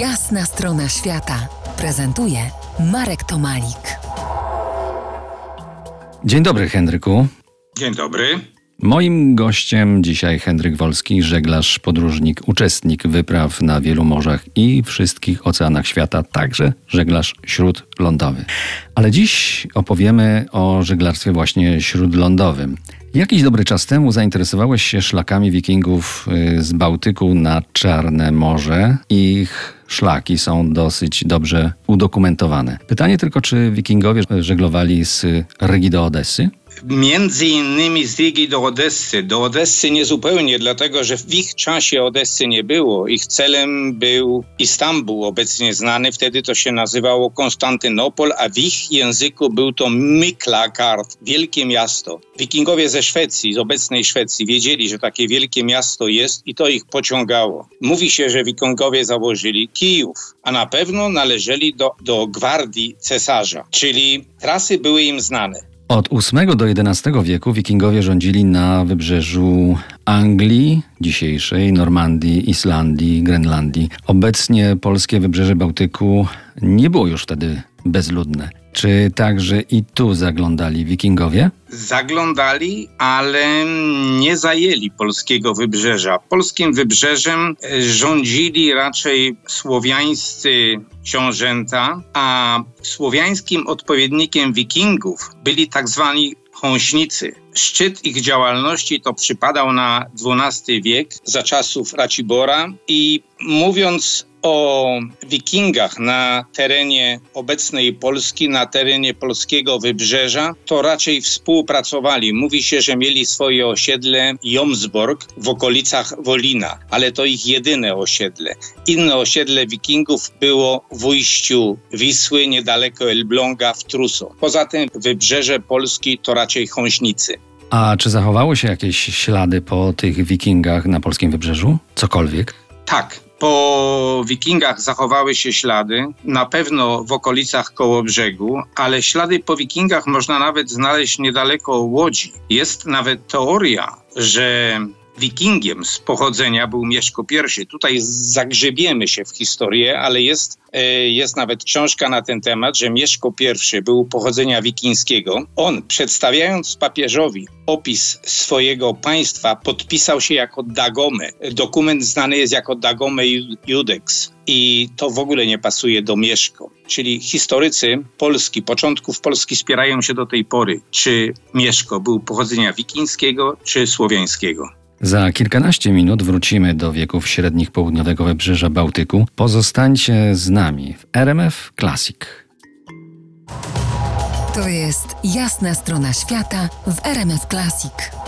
Jasna strona świata prezentuje Marek Tomalik. Dzień dobry, Henryku. Dzień dobry. Moim gościem dzisiaj Henryk Wolski, żeglarz, podróżnik, uczestnik wypraw na wielu morzach i wszystkich oceanach świata, także żeglarz śródlądowy. Ale dziś opowiemy o żeglarstwie właśnie śródlądowym. Jakiś dobry czas temu zainteresowałeś się szlakami wikingów y, z Bałtyku na Czarne Morze. Ich szlaki są dosyć dobrze udokumentowane. Pytanie tylko, czy wikingowie żeglowali z Rygi do Odessy? Między innymi z Rigi do Odessy. Do Odessy niezupełnie, dlatego że w ich czasie Odessy nie było. Ich celem był Istanbul, obecnie znany, wtedy to się nazywało Konstantynopol, a w ich języku był to Miklagard, wielkie miasto. Wikingowie ze Szwecji, z obecnej Szwecji, wiedzieli, że takie wielkie miasto jest i to ich pociągało. Mówi się, że wikingowie założyli Kijów, a na pewno należeli do, do gwardii cesarza, czyli trasy były im znane. Od VIII do XI wieku wikingowie rządzili na wybrzeżu Anglii, dzisiejszej Normandii, Islandii, Grenlandii. Obecnie polskie wybrzeże Bałtyku nie było już wtedy bezludne. Czy także i tu zaglądali wikingowie? Zaglądali, ale nie zajęli polskiego wybrzeża. Polskim wybrzeżem rządzili raczej słowiańscy książęta, a słowiańskim odpowiednikiem wikingów byli tak zwani chąśnicy. Szczyt ich działalności to przypadał na XII wiek za czasów Racibora i mówiąc o wikingach na terenie obecnej Polski, na terenie polskiego wybrzeża, to raczej współpracowali. Mówi się, że mieli swoje osiedle Jomsborg w okolicach Wolina, ale to ich jedyne osiedle. Inne osiedle wikingów było w ujściu Wisły, niedaleko Elbląga w Truso. Poza tym wybrzeże Polski to raczej chąśnicy. A czy zachowały się jakieś ślady po tych wikingach na polskim wybrzeżu? Cokolwiek? Tak, po wikingach zachowały się ślady, na pewno w okolicach koło brzegu, ale ślady po wikingach można nawet znaleźć niedaleko Łodzi. Jest nawet teoria, że wikingiem z pochodzenia był Mieszko I. Tutaj zagrzebiemy się w historię, ale jest, e, jest nawet książka na ten temat, że Mieszko I był pochodzenia wikińskiego. On, przedstawiając papieżowi opis swojego państwa, podpisał się jako Dagome. Dokument znany jest jako Dagome Judex. I to w ogóle nie pasuje do Mieszko. Czyli historycy Polski, początków Polski spierają się do tej pory, czy Mieszko był pochodzenia wikińskiego, czy słowiańskiego. Za kilkanaście minut wrócimy do wieków średnich południowego wybrzeża Bałtyku. Pozostańcie z nami w RMF Classic. To jest jasna strona świata w RMF Classic.